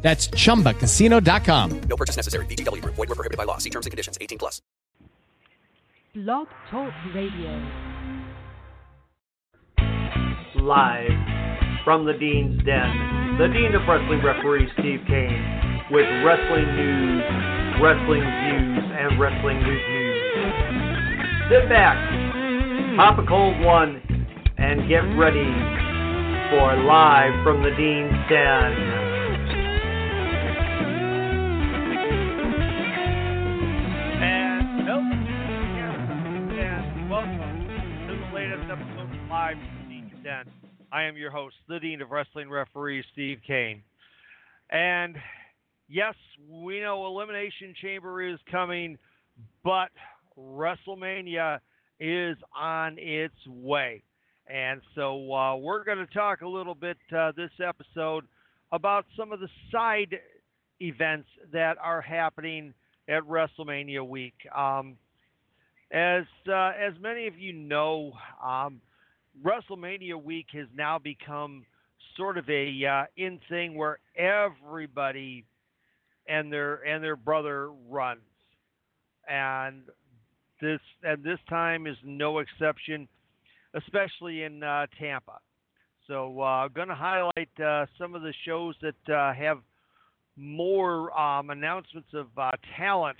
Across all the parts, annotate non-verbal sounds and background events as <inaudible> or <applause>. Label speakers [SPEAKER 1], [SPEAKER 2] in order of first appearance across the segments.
[SPEAKER 1] That's chumbacasino.com.
[SPEAKER 2] No purchase necessary. VGW Group. Void were prohibited by law. See terms and conditions. 18 plus.
[SPEAKER 3] Blog Talk Radio.
[SPEAKER 4] Live from the Dean's Den, the Dean of Wrestling referee Steve Kane with wrestling news, wrestling views, and wrestling news news. Sit back, pop a cold one, and get ready for Live from the Dean's Den.
[SPEAKER 5] The episode of Live from. I am your host, the Dean of Wrestling Referee, Steve Kane. And yes, we know Elimination Chamber is coming, but WrestleMania is on its way. And so uh, we're going to talk a little bit uh, this episode about some of the side events that are happening at WrestleMania week. Um, as uh, as many of you know, um, WrestleMania week has now become sort of a uh, in thing where everybody and their and their brother runs, and this and this time is no exception, especially in uh, Tampa. So I'm uh, going to highlight uh, some of the shows that uh, have more um, announcements of talent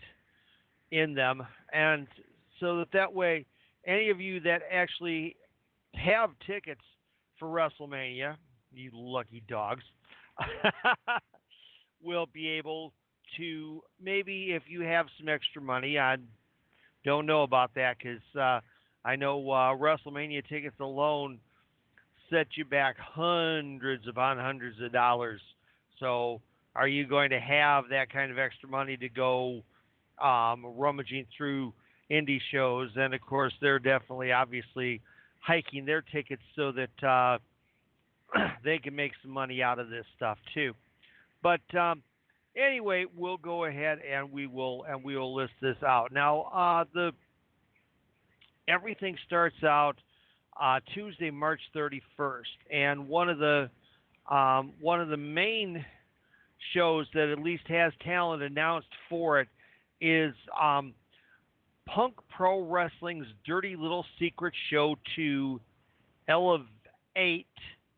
[SPEAKER 5] in them, and so that that way, any of you that actually have tickets for WrestleMania, you lucky dogs, <laughs> will be able to maybe if you have some extra money. I don't know about that because uh, I know uh, WrestleMania tickets alone set you back hundreds upon hundreds of dollars. So are you going to have that kind of extra money to go um, rummaging through indie shows? And of course, they're definitely, obviously, hiking their tickets so that uh, <clears throat> they can make some money out of this stuff too. But um, anyway, we'll go ahead and we will and we will list this out. Now, uh, the everything starts out uh, Tuesday, March 31st, and one of the um, one of the main shows that at least has talent announced for it is um, Punk Pro Wrestling's Dirty Little Secret Show to Elevate,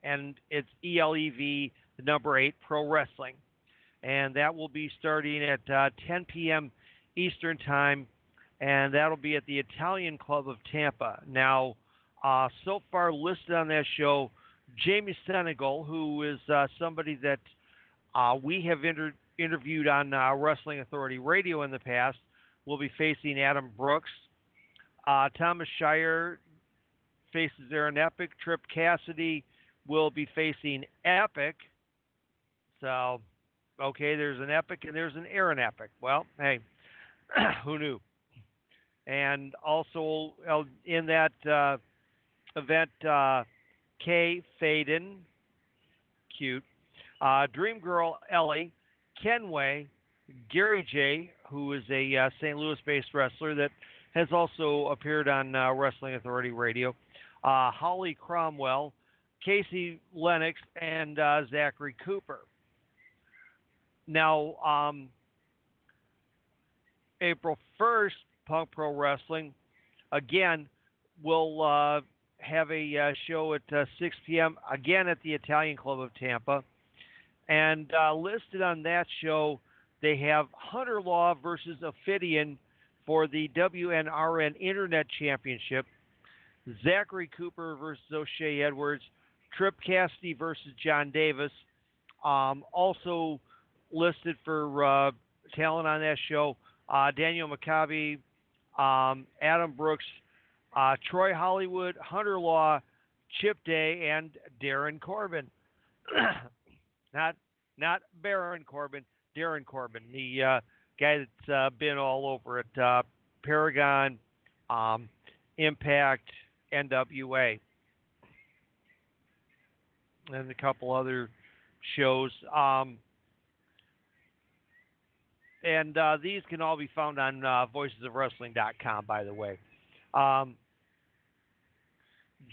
[SPEAKER 5] and it's E L E V, the number eight Pro Wrestling. And that will be starting at uh, 10 p.m. Eastern Time, and that'll be at the Italian Club of Tampa. Now, uh, so far listed on that show, Jamie Senegal, who is uh, somebody that uh, we have inter- interviewed on uh, Wrestling Authority Radio in the past. We'll be facing Adam Brooks. Uh, Thomas Shire faces Aaron Epic. Trip Cassidy will be facing Epic. So, okay, there's an Epic and there's an Aaron Epic. Well, hey, <clears throat> who knew? And also uh, in that uh, event, uh, Kay Faden, cute, uh, Dream Girl Ellie, Kenway, Gary Jay, who is a uh, St. Louis-based wrestler that has also appeared on uh, Wrestling Authority Radio, uh, Holly Cromwell, Casey Lennox, and uh, Zachary Cooper. Now, um, April 1st, Punk Pro Wrestling, again, will uh, have a show at 6 p.m., again at the Italian Club of Tampa. And listed on that show, they have Hunter Law versus Ophidian for the WNRN Internet Championship, Zachary Cooper versus O'Shea Edwards, Trip Cassidy versus John Davis. Um, also listed for uh, talent on that show, uh, Daniel Makabe, um, Adam Brooks, uh, Troy Hollywood, Hunter Law, Chip Day, and Darin Corbin. <clears throat> not not Baron Corbin, Darin Corbin, the uh, guy that's uh, been all over at uh, Paragon, um, Impact, NWA, and a couple other shows. Um, and uh, these can all be found on uh, voicesofwrestling.com, by the way. Um,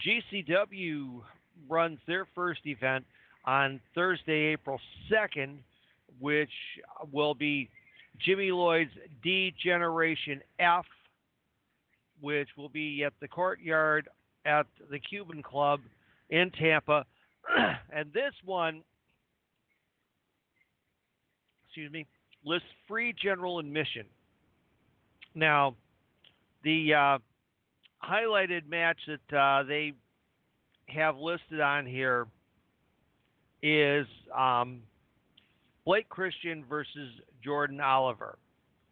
[SPEAKER 5] GCW runs their first event on Thursday, April 2nd, which will be Jimmy Lloyd's D Generation F, which will be at the courtyard at the Cuban Club in Tampa. <clears throat> and this one, excuse me, lists free general admission. Now, the uh, highlighted match that uh, they have listed on here is um, Blake Christian versus Jordan Oliver.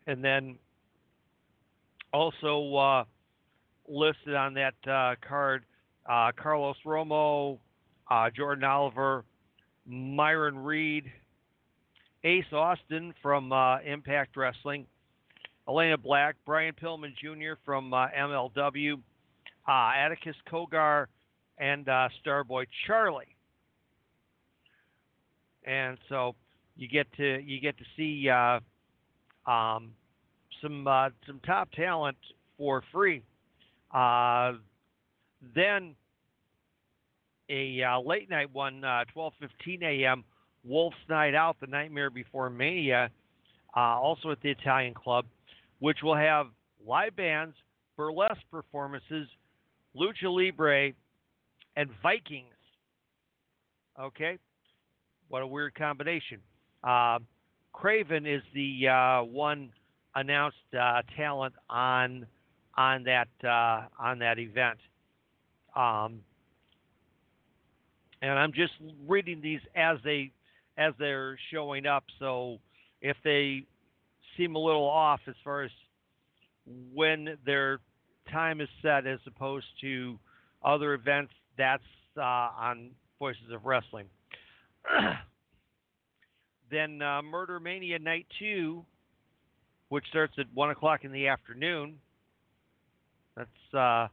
[SPEAKER 5] And then also uh, listed on that uh, card uh, Carlos Romo, uh, Jordan Oliver, Myron Reed, Ace Austin from uh, Impact Wrestling, Elena Black, Brian Pillman Jr. from uh, MLW, Atticus Cogar, and Starboy Charlie. And so you get to you get to see uh, um, some uh, some top talent for free. Uh, then a uh, late night one, 12:15 uh, a.m. Wolf's Night Out, the Nightmare Before Mania, uh, also at the Italian Club, which will have live bands, burlesque performances, lucha libre, and Vikings. Okay, what a weird combination. Uh, Craven is the uh, one announced uh, talent on on that uh, on that event. Um, and I'm just reading these as they as they're showing up. So if they seem a little off as far as when their time is set as opposed to other events, that's uh, on Voices of Wrestling. <clears throat> Then uh, Murder Mania Night 2, which starts at 1 o'clock in the afternoon. That's uh, a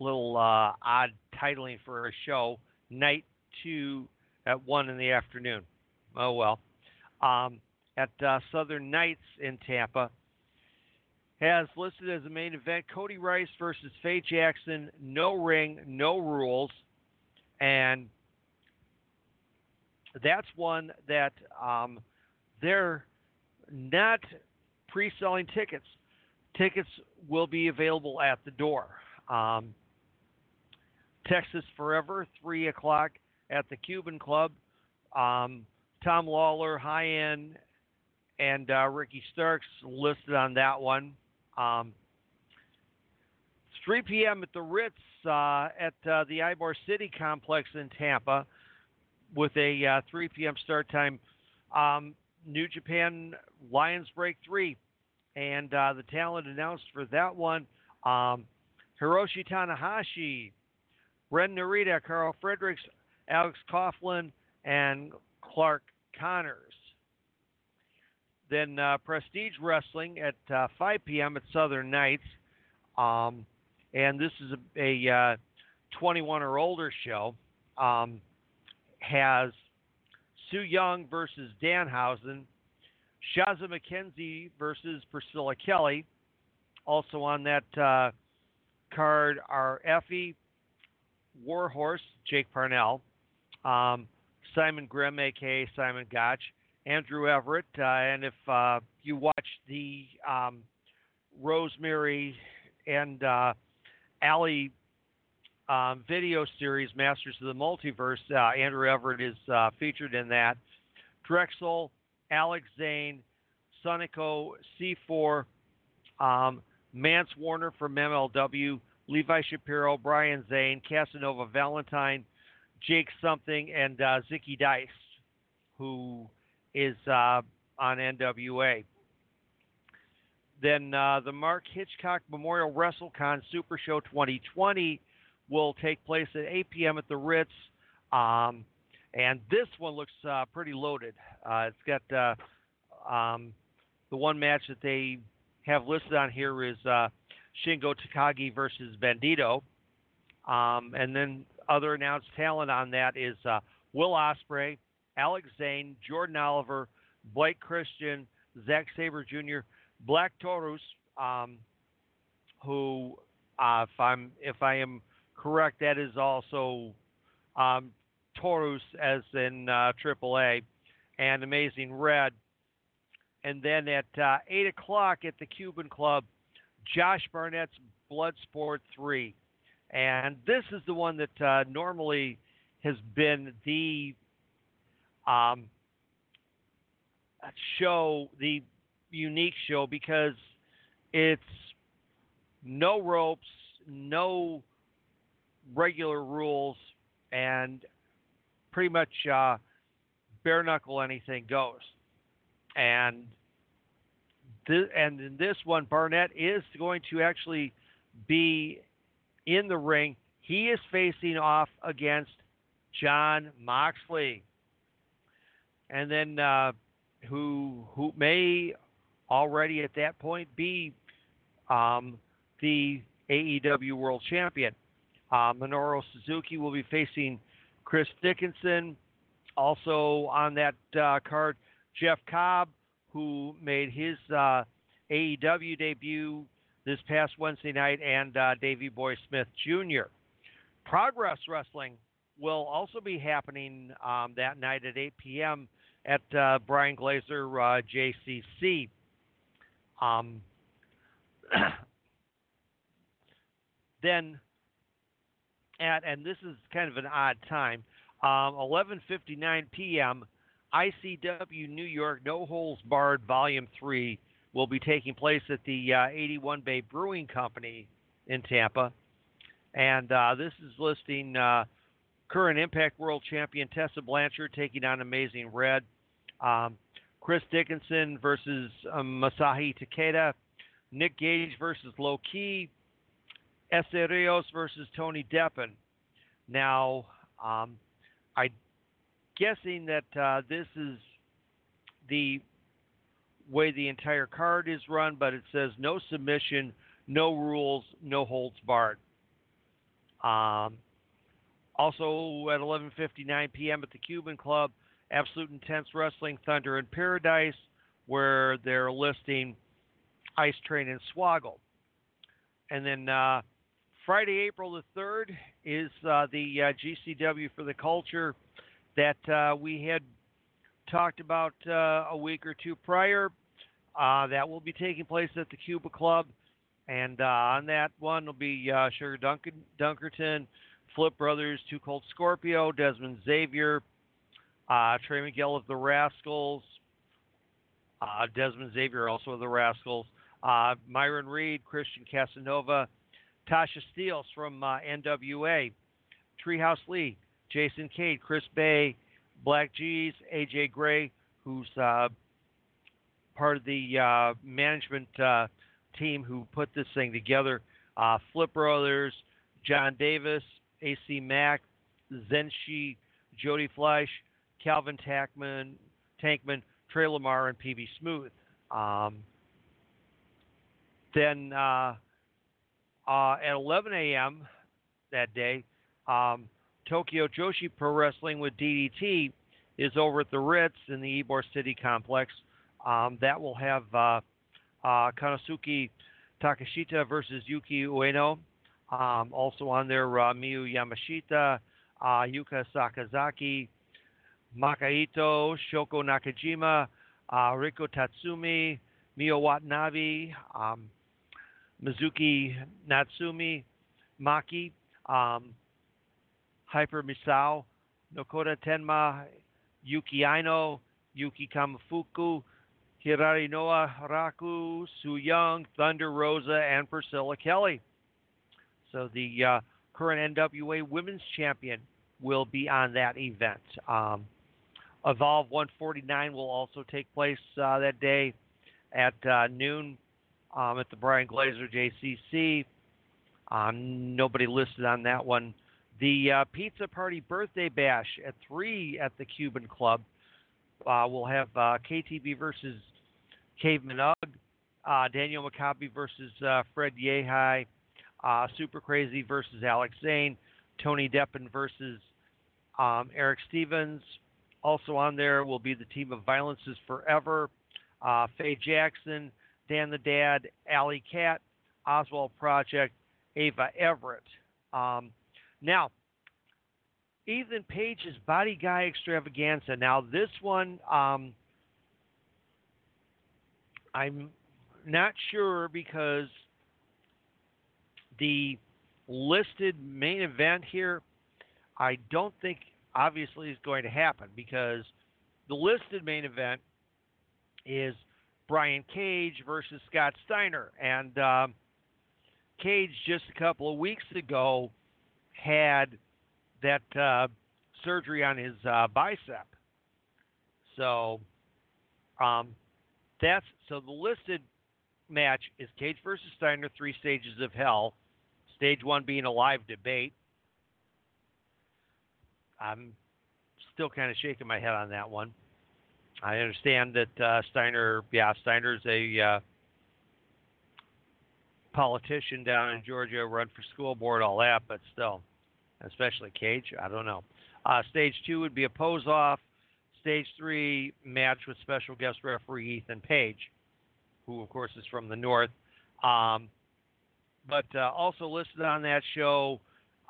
[SPEAKER 5] little uh, odd titling for a show. Night 2 at 1 in the afternoon. Oh, well. Um, at uh, Southern Nights in Tampa has listed as a main event Cody Rice versus Faye Jackson. No ring, no rules. And that's one that um, they're not pre-selling tickets. Tickets will be available at the door. Um, Texas Forever, three o'clock at the Cuban Club. Um, Tom Lawlor, High End, and uh, Ricky Starks listed on that one. Um, 3 p.m. at the Ritz uh, at uh, the Ybor City Complex in Tampa with a uh, 3 p.m. start time. Um, New Japan Lions Break 3. And uh, the talent announced for that one um, Hiroshi Tanahashi, Ren Narita, Karl Fredericks, Alex Coughlin, and Clark Connors. Then uh, Prestige Wrestling at uh, 5 p.m. at Southern Nights. Um, and this is a, a uh, 21 or older show. Um, has Su Yung versus Danhausen, Shazza McKenzie versus Priscilla Kelly. Also on that uh, card are Effy, Warhorse, Jake Parnell, um, Simon Grimm, aka Simon Gotch, Andrew Everett, uh, and if uh, you watch the um, Rosemary and uh, Allie um, video series, Masters of the Multiverse. Uh, Andrew Everett is uh, featured in that. Drexel, Alex Zane, Sonico C4, um, Mance Warner from MLW, Levi Shapiro, Brian Zane, Casanova Valentine, Jake Something, and uh, Zicky Dice, who is uh, on NWA. Then uh, the Mark Hitchcock Memorial WrestleCon Super Show 2020 will take place at 8 p.m. at the Ritz. Um, and this one looks uh, pretty loaded. Uh, it's got uh, um, the one match that they have listed on here is uh, Shingo Takagi versus Bandito. Um, and then other announced talent on that is uh, Will Ospreay, Alex Zane, Jordan Oliver, Blake Christian, Zack Sabre Jr., Black Taurus, um, who, uh, if I'm if I am correct, that is also um, Taurus as in uh, AAA, and Amazing Red. And then at uh, 8 o'clock at the Cuban Club, Josh Barnett's Bloodsport 3. And this is the one that uh, normally has been the um, show, the unique show, because it's no ropes, no regular rules, and pretty much uh, bare knuckle anything goes. And th- and in this one, Barnett is going to actually be in the ring. He is facing off against Jon Moxley, and then uh, who who may already at that point be um, the AEW World Champion. Uh, Minoru Suzuki will be facing Chris Dickinson. Also on that uh, card, Jeff Cobb, who made his uh, AEW debut this past Wednesday night, and uh, Davey Boy Smith Jr. Progress Wrestling will also be happening um, that night at 8 p.m. at uh, Bryan Glazer uh, JCC. Um, <clears throat> then at and this is kind of an odd time, um, 11:59 p.m. ICW New York No Holes Barred Volume Three will be taking place at the uh, 81 Bay Brewing Company in Tampa, and uh, this is listing uh, current Impact World Champion Tessa Blanchard taking on Amazing Red, um, Chris Dickinson versus um, Masashi Takeda, Nick Gage versus Low Ki, Essa Rios versus Tony Deppen. Now, um, I'm guessing that uh, this is the way the entire card is run, but it says no submission, no rules, no holds barred. Um, also at 11:59 p.m. at the Cuban Club, Absolute Intense Wrestling Thunder in Paradise, where they're listing Ice Train and Swoggle. And then uh, Friday, April the 3rd, is uh, the uh, GCW for the Culture that uh, we had talked about uh, a week or two prior. Uh, that will be taking place at the Cuba Club. And on that one will be Sugar Duncan, Dunkerton, Flip Brothers, Two Cold Scorpio, Desmond Xavier, Trey Miguel of the Rascals, Desmond Xavier also of the Rascals, Myron Reed, Christian Casanova, Tasha Steeles from uh, NWA, Treehouse Lee, Jason Cade, Chris Bay, Black G's, AJ Gray, who's uh, part of the uh, management uh, team who put this thing together, uh, Flip Brothers, John Davis, AC Mack, Zenshi, Jody Fleisch, Calvin Tankman, Tankman, Trey Lamar, and PB Smooth. Um, then uh, at 11 a.m. that day, um, Tokyo Joshi Pro Wrestling with DDT is over at the Ritz in the Ybor City complex. Um, that will have uh, uh, Takeshita versus Yuki Ueno. Um, also on there, uh, Miyu Yamashita, uh, Yuka Sakazaki, Maki Itoh, Shoko Nakajima, uh, Rika Tatsumi, Miu Watanabe, um, Mizuki Natsumi, Maki, um, Hyper Misao, Nodoka Tenma, Yuki Aino, Yuki Kamifuku, Hirari Noah Raku, Su Yung, Thunder Rosa, and Priscilla Kelly. So the uh, current NWA Women's Champion will be on that event. Um, Evolve 149 will also take place uh, that day at uh, noon um, at the Bryan Glazer JCC. Um, nobody listed on that one. The uh, Pizza Party Birthday Bash at 3 at the Cuban Club. Uh, we'll have uh, KTB versus Caveman Ugg, uh, Daniel Makabe versus uh, Fred Yehi, uh, Super Crazy versus Alex Zane, Tony Deppen versus um, Erick Stevens. Also on there will be the team of Violences Forever, Faye Jackson, Dan the Dad, Alley Cat, Oswald Project, Ava Everett. Um, now, Ethan Page's Body Guy Extravaganza. Now, this one, um, I'm not sure because the listed main event here, I don't think obviously is going to happen because the listed main event is Brian Cage versus Scott Steiner. And um, Cage just a couple of weeks ago had that uh, surgery on his uh, bicep. So um, that's so the listed match is Cage versus Steiner, three stages of hell. Stage one being a live debate. I'm still kind of shaking my head on that one. I understand that uh, Steiner, yeah, Steiner's a uh, politician down in Georgia, run for school board, all that, but still, especially Cage, I don't know. Uh, stage two would be a pose off. Stage three match with special guest referee Ethan Page, who of course is from the north. Um, but uh, also listed on that show,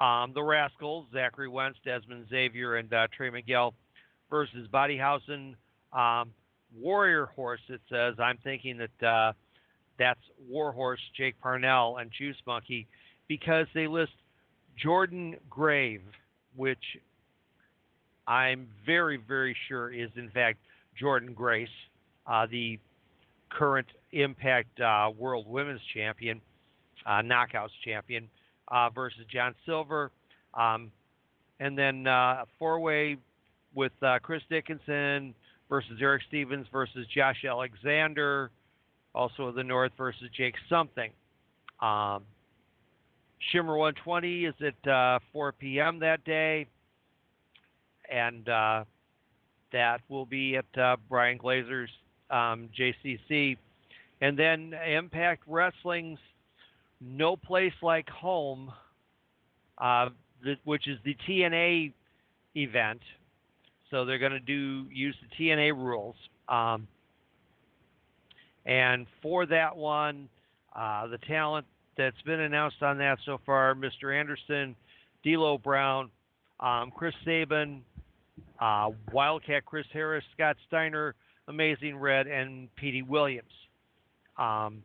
[SPEAKER 5] um, the Rascals, Zachary Wentz, Desmond Xavier, and uh, Trey Miguel versus Bodyhausen. Um, Warrior Horse, it says. I'm thinking that uh, that's Warhorse, Jake Parnell, and Juice Monkey because they list Jordan Grave, which I'm very, very sure is in fact Jordynne Grace, uh, the current Impact uh, World Women's Champion, uh, Knockouts Champion, uh, versus John Silver. Um, and then uh, four way with uh, Chris Dickinson versus Erick Stevens versus Josh Alexander, also of the North versus Jake Something. Um, Shimmer 120 is at uh, 4 p.m. that day, and uh, that will be at uh, Bryan Glazer's um, JCC. And then Impact Wrestling's No Place Like Home, uh, which is the TNA event. So they're going to do use the TNA rules. Um, and for that one, uh, the talent that's been announced on that so far Mr. Anderson, D'Lo Brown, um, Chris Sabin, uh, Wildcat Chris Harris, Scott Steiner, Amazing Red, and Petey Williams. Um,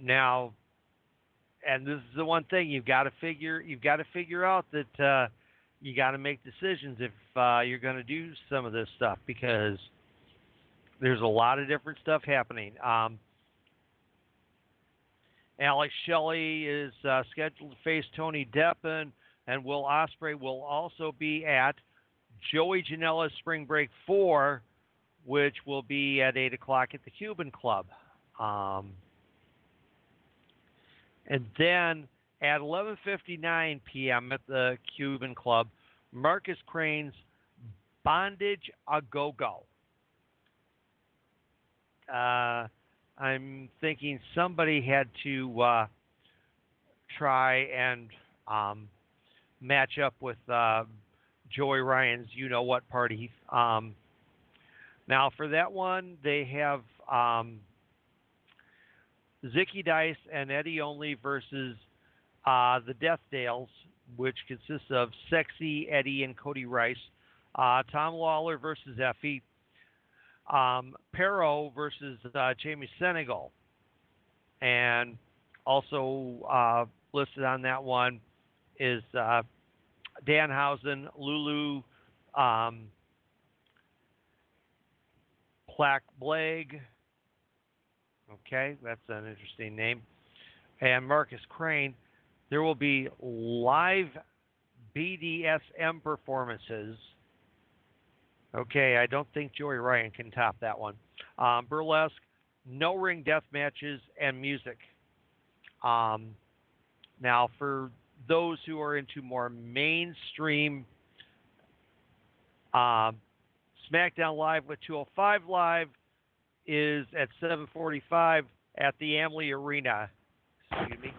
[SPEAKER 5] now, and this is the one thing you've got to figure you've got to figure out that uh, you got to make decisions if uh, you're going to do some of this stuff because there's a lot of different stuff happening. Um, Alex Shelley is uh, scheduled to face Tony Deppen, and Will Ospreay will also be at Joey Janela's Spring Break 4, which will be at 8 o'clock at the Cuban Club. Um, and then at 11:59 p.m. at the Cuban Club, Marcus Crane's Bondage a Go Go. Uh, I'm thinking somebody had to uh, try and um, match up with uh, Joey Ryan's You Know What Party. Um, now, for that one, they have um, Zicky Dice and Eddie Only versus uh, the Deathdales, which consists of Sexy Eddie and Cody Rice. Uh, Tom Lawlor versus Effy um, Pero versus uh, Jamie Senegal, and also uh, listed on that one is uh, Danhausen, Lulu, um, Plaque Blag. Okay, that's an interesting name. And Marcus Crane. There will be live BDSM performances Okay, I don't think Joey Ryan can top that one. Um, burlesque, no ring death matches, and music. Um, now, for those who are into more mainstream uh, SmackDown Live with 205 Live, is at 7:45 at the Amalie Arena. Excuse me.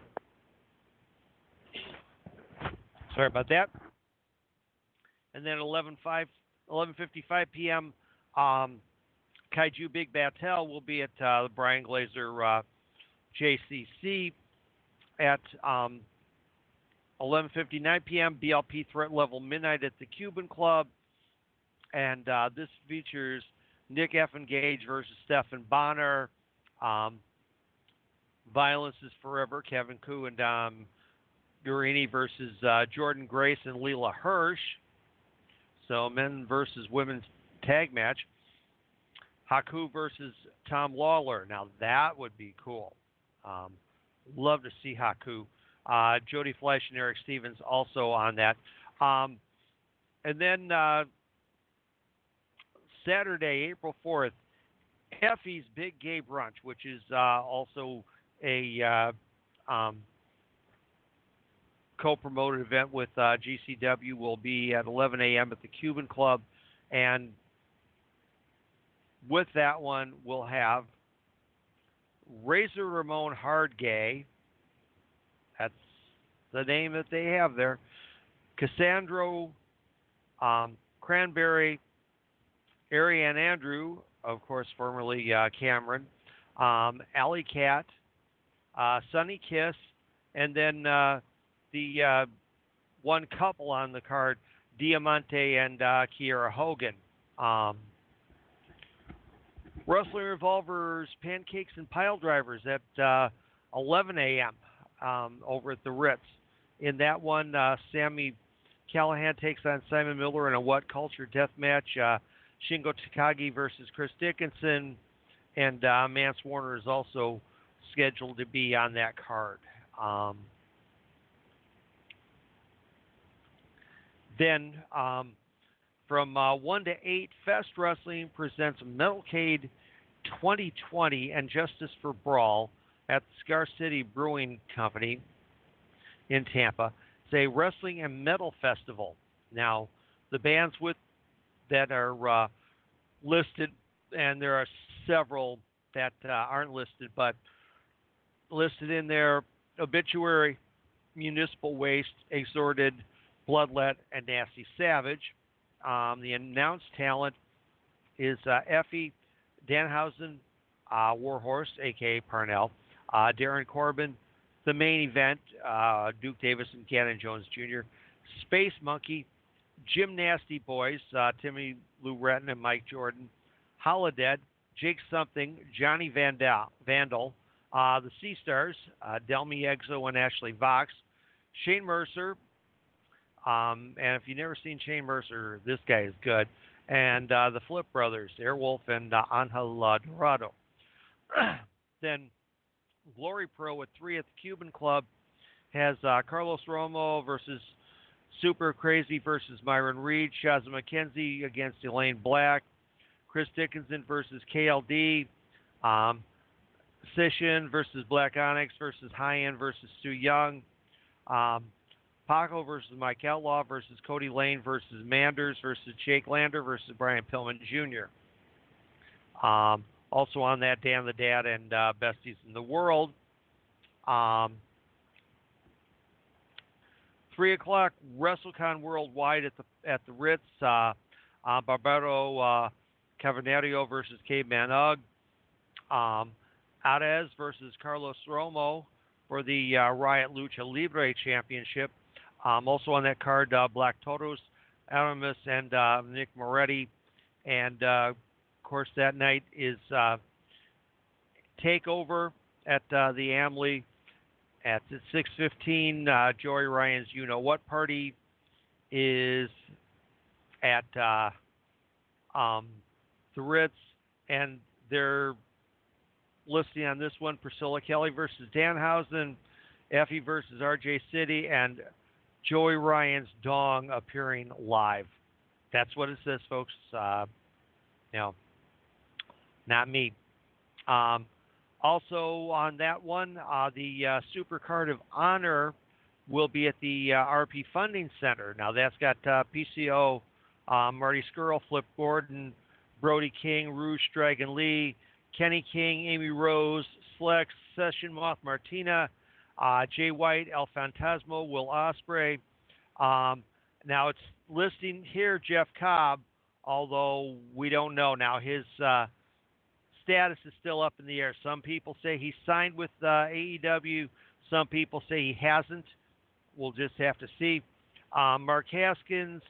[SPEAKER 5] Sorry about that. And then 11:5 11:55 p.m. Um, Kaiju Big Battel will be at uh, the Bryan Glazer uh, JCC at um, 11:59 p.m. BLP Threat Level Midnight at the Cuban Club, and uh, this features Nick Effengage versus Stephan Bonnar, Um, Violence is Forever, Kevin Ku and Dom Garrini versus uh, Jordynne Grace and Leyla Hirsch. So men versus women's tag match. Haku versus Tom Lawlor. Now that would be cool. Um, love to see Haku. Uh, Jody Fleisch and Erick Stevens also on that. Um, and then uh, Saturday, April 4th, Effy's Big Gay Brunch, which is uh, also a uh, um, co-promoted event with uh, GCW, will be at 11 a.m. at the Cuban Club, and with that one, we'll have Razor Ramon Hardgay. That's the name that they have there. Cassandro um, Cranberry, Ariane Andrew, of course, formerly uh, Cameron, um, Alley Cat, uh, Sonny Kiss, and then uh, the uh, one couple on the card, Diamante and uh, Kiera Hogan. Um, Wrestling Revolvers, Pancakes, and Pile Drivers at uh, 11 a.m. Um, over at the Ritz. In that one, uh, Sami Callihan takes on Simon Miller in a What Culture death match. Uh, Shingo Takagi versus Chris Dickinson, and uh, Mance Warner is also scheduled to be on that card. Um, then um, from uh, 1 to 8, Fest Wrestling presents Metalcade 2020 and Justice for Brawl at Cigar City Brewing Company in Tampa. It's a wrestling and metal festival. Now, the bands with that are uh, listed, and there are several that uh, aren't listed, but listed in there Obituary, Municipal Waste, Exhorder, Bloodlet, and Nasty Savage. Um, the announced talent is uh, Effy Danhausen, uh, Warhorse, aka Parnell, uh, Darin Corbin, the main event, uh, Duke Davis and Ganon Jones Jr., Space Monkey, Jim Nasty Boys, uh, Timmy Lou Retton and Mike Jordan, Holodead, Jake Something, Johnny Vandal, Vandal uh, the Sea Stars, Delmy Exo and Ashley Vox, Shane Mercer, um, and if you've never seen Shane Mercer, this guy is good. And uh, the Flip Brothers, Airwolf and uh, Angel Dorado. <clears throat> then Glory Pro with three at the Cuban Club has uh, Carlos Romo versus Super Crazy versus Myron Reed, Shazza McKenzie against Elaine Black, Chris Dickinson versus KLD, um, Sishin versus Black Onyx versus High End versus Su Yung, um, Paco versus Mike Outlaw versus Cody Lane versus Manders versus Jake Lander versus Brian Pillman Jr. Um, also on that, Dan the Dad and uh, Besties in the World. Um, Three o'clock, WrestleCon Worldwide at the at the Ritz. Uh, uh, Barbaro uh, Cavernario versus Caveman Ugg. Um, versus Carlos Romo for the uh, Riot Lucha Libre Championship. Um, also on that card, uh, Black Totos, Aramis, and uh, Nick Moretti. And uh, of course, that night is uh, Takeover at uh, the Amalie at 6:15. Uh, Joey Ryan's You Know What party is at um, the Ritz, and they're listing on this one Priscilla Kelly versus Danhausen, Effy versus RJ City, and Joey Ryan's Dong appearing live. That's what it says, folks. Uh, you know, not me. Um, also on that one, uh, the uh, Super Card of Honor will be at the uh, RP Funding Center. Now that's got uh, PCO, uh, Marty Scurll, Flip Gordon, Brody King, Rouge Dragon Lee, Kenny King, Amy Rose, Slex, Session Moth Martina, uh, Jay White, El Fantasmo, Will Ospreay. Um, now it's listing here Jeff Cobb, although we don't know now. His uh, status is still up in the air. Some people say he signed with uh, AEW. Some people say he hasn't. We'll just have to see. Um, Mark Haskins,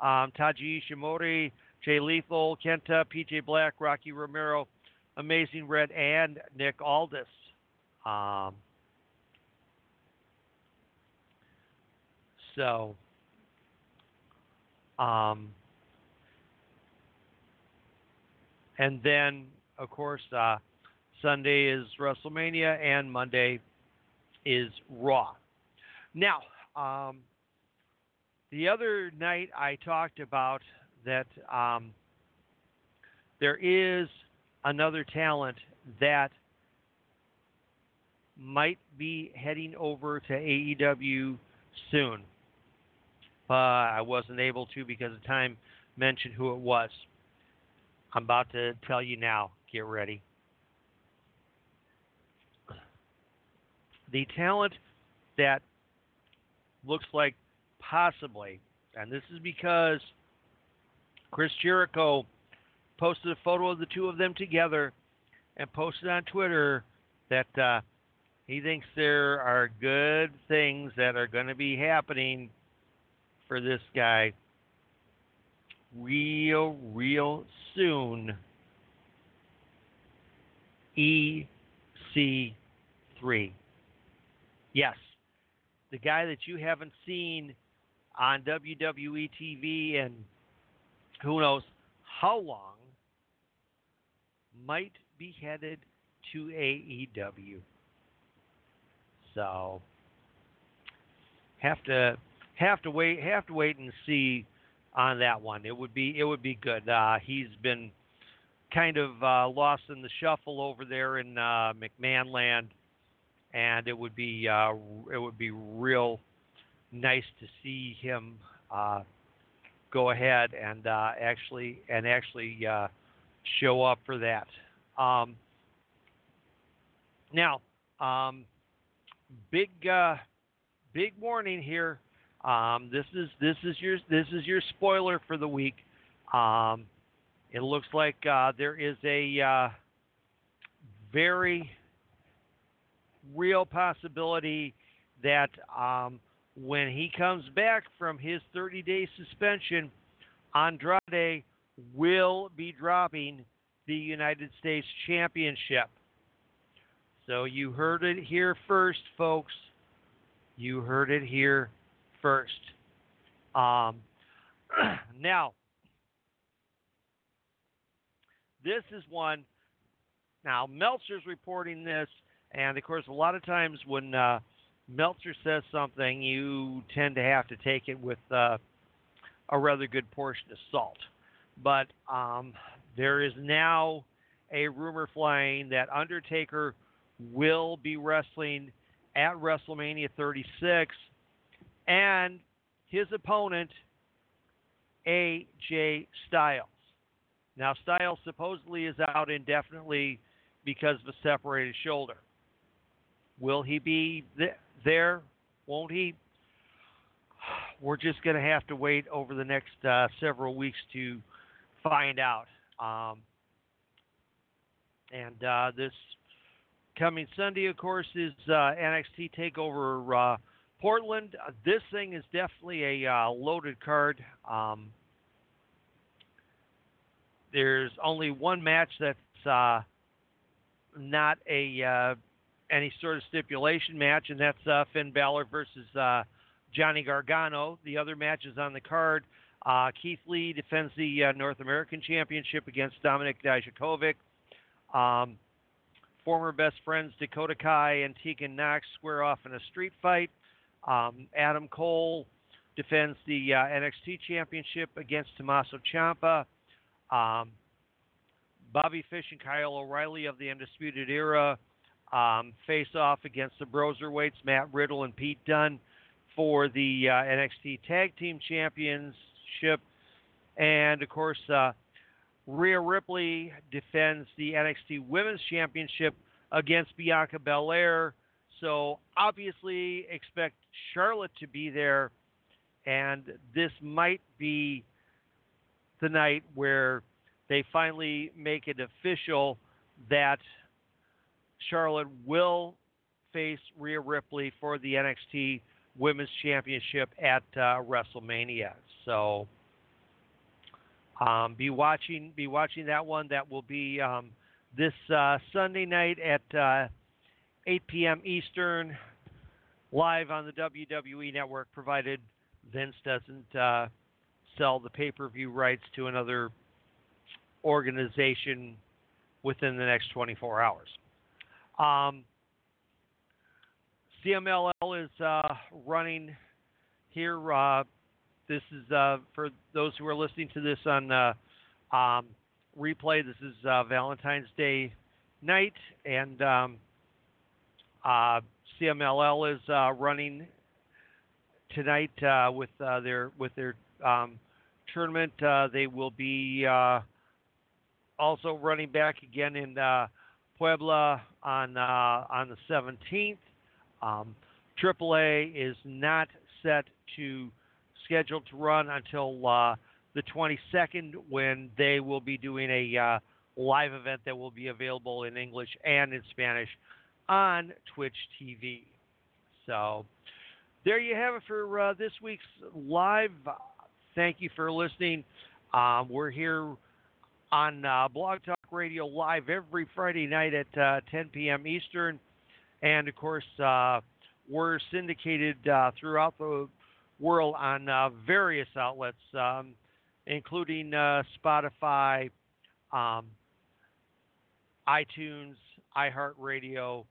[SPEAKER 5] um, Taiji Ishimori, Jay Lethal, Kenta, PJ Black, Rocky Romero, Amazing Red, and Nick Aldis. Um, so, um, and then of course, uh, Sunday is WrestleMania and Monday is Raw. Now, um, the other night I talked about that um, there is another talent that might be heading over to AEW soon. But I wasn't able to because of time mentioned who it was. I'm about to tell you now. Get ready. The talent that looks like possibly, and this is because Chris Jericho posted a photo of the two of them together and posted on Twitter that uh, he thinks there are good things that are going to be happening for this guy real, real soon. EC3. Yes, the guy that you haven't seen on WWE TV and who knows how long might be headed to AEW. So have to have to wait have to wait and see on that one. It would be it would be good. Uh, he's been kind of uh, lost in the shuffle over there in uh, McMahon land, and it would be uh, it would be real nice to see him uh, go ahead and uh, actually and actually uh, show up for that. Um, now, um, big big warning here. Um, this is this is your this is your spoiler for the week. Um, it looks like uh, there is a uh, very real possibility that um, when he comes back from his 30 day suspension, Andrade will be dropping the United States Championship. So you heard it here first, folks. You heard it here first. Um, <clears throat> now, this is one. Now, Meltzer's reporting this, and of course, a lot of times when uh, Meltzer says something, you tend to have to take it with uh, a rather good portion of salt. But um, there is now a rumor flying that Undertaker will be wrestling at WrestleMania 36, and his opponent, AJ Styles. Now, Styles supposedly is out indefinitely because of a separated shoulder. Will he be th- there? Won't he? <sighs> We're just going to have to wait over the next uh, several weeks to find out. Um, and uh, this coming Sunday, of course, is uh, NXT Takeover uh, Portland. this thing is definitely a uh, loaded card. Um, there's only one match that's uh, not a uh, any sort of stipulation match, and that's uh, Finn Balor versus uh, Johnny Gargano. The other matches on the card: uh, Keith Lee defends the uh, North American Championship against Dominik Dijakovic. Um, former best friends Dakota Kai and Tegan Nox square off in a street fight. Um, Adam Cole defends the uh, NXT Championship against Tommaso Ciampa. Um, Bobby Fish and Kyle O'Reilly of the Undisputed Era um, face off against the Broserweights, Matt Riddle and Pete Dunne, for the uh, NXT Tag Team Championship. And of course, uh, Rhea Ripley defends the NXT Women's Championship against Bianca Belair. So obviously expect Charlotte to be there, and this might be the night where they finally make it official that Charlotte will face Rhea Ripley for the NXT Women's Championship at uh, WrestleMania. So um, be watching be watching that one. That will be um, this uh, Sunday night at uh, 8 p.m. Eastern, live on the WWE Network, provided Vince doesn't uh, sell the pay-per-view rights to another organization within the next 24 hours. Um, CMLL is uh, running here. Uh, this is uh, for those who are listening to this on uh, um, replay. This is uh, Valentine's Day night, and um, uh, CMLL is uh, running tonight with their with their um, tournament. they will be also running back again in Puebla on on the 17th. Um, AAA is not set to scheduled to run until uh, the 22nd when they will be doing a uh, live event that will be available in English and in Spanish on Twitch TV. So there you have it for uh, this week's live. Thank you for listening. Um, we're here on uh, Blog Talk Radio live every Friday night at uh, 10 p.m. Eastern. And of course, uh, we're syndicated uh, throughout the world on uh, various outlets, um, including Spotify, um, iTunes, iHeartRadio,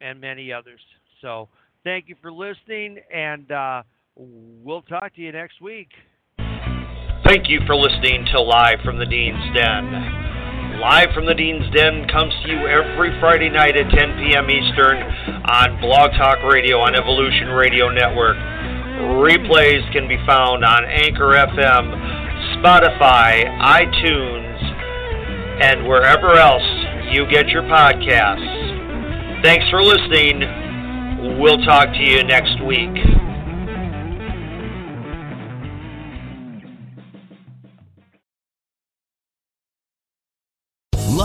[SPEAKER 5] and many others. So thank you for listening, and uh, we'll talk to you next week.
[SPEAKER 4] Thank you for listening to Live from the Dean's Den. Live from the Dean's Den comes to you every Friday night at 10 p.m. Eastern on Blog Talk Radio on Evolution Radio Network. Replays can be found on Anchor FM, Spotify, iTunes, and wherever else you get your podcasts. Thanks for listening. We'll talk to you next week.